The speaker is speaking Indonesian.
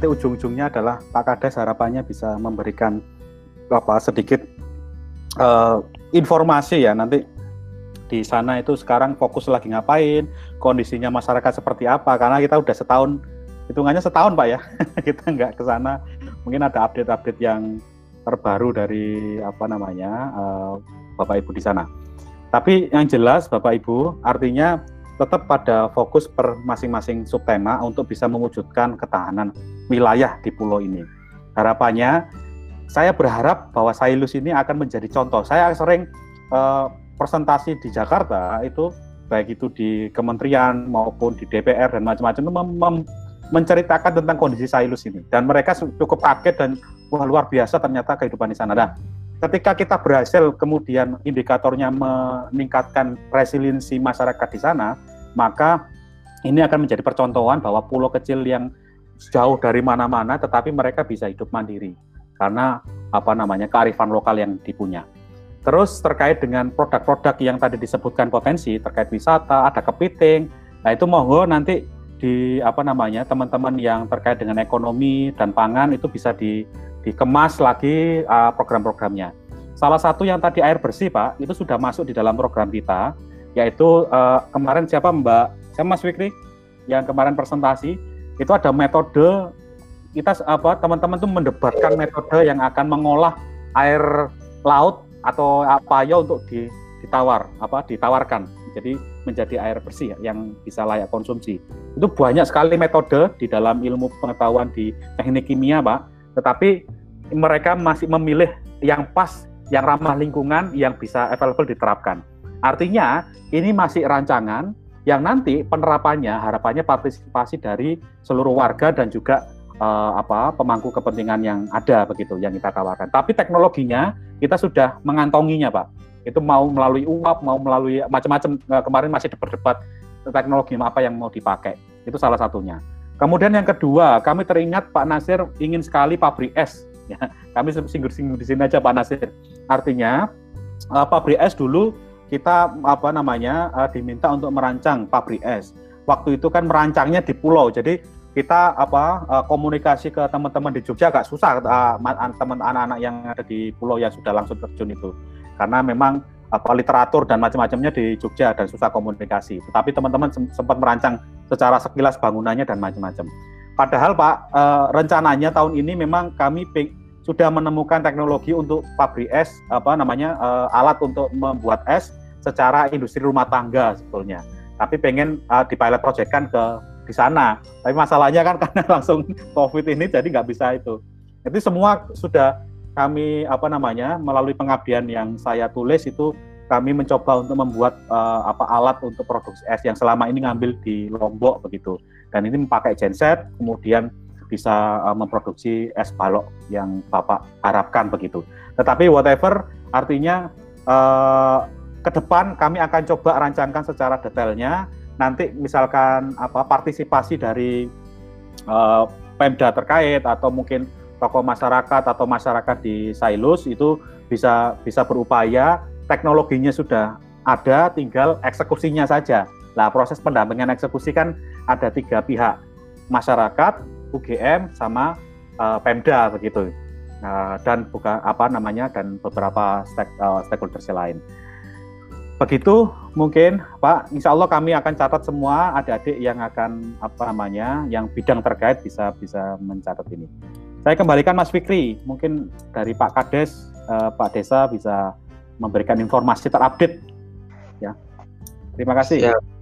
nanti ujung-ujungnya adalah Pak Kades harapannya bisa memberikan apa sedikit uh, informasi ya. Nanti di sana itu sekarang fokus lagi ngapain, kondisinya masyarakat seperti apa, karena kita udah setahun, hitungannya setahun Pak ya, kita nggak ke sana, mungkin ada update-update yang terbaru dari apa namanya uh, Bapak Ibu di sana. Tapi yang jelas Bapak Ibu, artinya tetap pada fokus per masing-masing subtema untuk bisa mewujudkan ketahanan wilayah di pulau ini. Harapannya, saya berharap bahwa Sailus ini akan menjadi contoh. Saya sering uh, presentasi di Jakarta itu baik itu di kementerian maupun di DPR dan macam-macam itu mem menceritakan tentang kondisi Sailus ini dan mereka cukup kaget dan wah luar biasa ternyata kehidupan di sana. Nah, ketika kita berhasil kemudian indikatornya meningkatkan resiliensi masyarakat di sana, maka ini akan menjadi percontohan bahwa pulau kecil yang jauh dari mana-mana tetapi mereka bisa hidup mandiri karena apa namanya kearifan lokal yang dipunya. Terus terkait dengan produk-produk yang tadi disebutkan potensi terkait wisata, ada kepiting. Nah, itu monggo nanti di apa namanya teman-teman yang terkait dengan ekonomi dan pangan itu bisa di, dikemas lagi uh, program-programnya. Salah satu yang tadi air bersih Pak itu sudah masuk di dalam program kita, yaitu uh, kemarin siapa Mbak, saya Mas Fikri? Yang kemarin presentasi itu ada metode kita apa teman-teman tuh mendebatkan metode yang akan mengolah air laut atau apa ya untuk ditawar apa ditawarkan. Jadi menjadi air bersih yang bisa layak konsumsi. Itu banyak sekali metode di dalam ilmu pengetahuan di teknik kimia pak tetapi mereka masih memilih yang pas yang ramah lingkungan yang bisa available diterapkan artinya ini masih rancangan yang nanti penerapannya harapannya partisipasi dari seluruh warga dan juga uh, apa pemangku kepentingan yang ada begitu yang kita tawarkan. Tapi teknologinya kita sudah mengantonginya, Pak. Itu mau melalui uap, mau melalui macam-macam. Uh, kemarin masih debat-debat teknologi apa yang mau dipakai. Itu salah satunya. Kemudian yang kedua, kami teringat Pak Nasir ingin sekali pabrik es. Ya, kami singgung-singgung di sini aja Pak Nasir. Artinya uh, pabrik es dulu kita apa namanya uh, diminta untuk merancang pabrik es. Waktu itu kan merancangnya di pulau, jadi kita apa uh, komunikasi ke teman-teman di Jogja agak susah uh, teman anak-anak yang ada di pulau yang sudah langsung terjun itu karena memang apa literatur dan macam-macamnya di Jogja dan susah komunikasi. Tetapi teman-teman sempat merancang secara sekilas bangunannya dan macam-macam. Padahal Pak uh, rencananya tahun ini memang kami sudah menemukan teknologi untuk pabrik es apa namanya uh, alat untuk membuat es secara industri rumah tangga sebetulnya. Tapi pengen uh, dipilot projectkan ke di sana. Tapi masalahnya kan karena langsung COVID ini jadi nggak bisa itu. Jadi semua sudah kami apa namanya melalui pengabdian yang saya tulis itu kami mencoba untuk membuat uh, apa alat untuk produksi es yang selama ini ngambil di Lombok begitu. Dan ini memakai genset kemudian bisa uh, memproduksi es balok yang Bapak harapkan begitu. Tetapi whatever artinya uh, ke depan kami akan coba rancangkan secara detailnya nanti misalkan apa partisipasi dari uh, Pemda terkait atau mungkin tokoh masyarakat atau masyarakat di Sailus itu bisa bisa berupaya teknologinya sudah ada tinggal eksekusinya saja. Nah, proses pendampingan eksekusi kan ada tiga pihak, masyarakat, UGM sama uh, Pemda begitu. Uh, dan bukan apa namanya dan beberapa stake, uh, stakeholders lain. Begitu mungkin Pak, Insya Allah kami akan catat semua adik-adik yang akan apa namanya, yang bidang terkait bisa bisa mencatat ini. Saya kembalikan Mas Fikri, mungkin dari Pak Kades, eh, Pak Desa bisa memberikan informasi terupdate. Ya, terima kasih. Siap.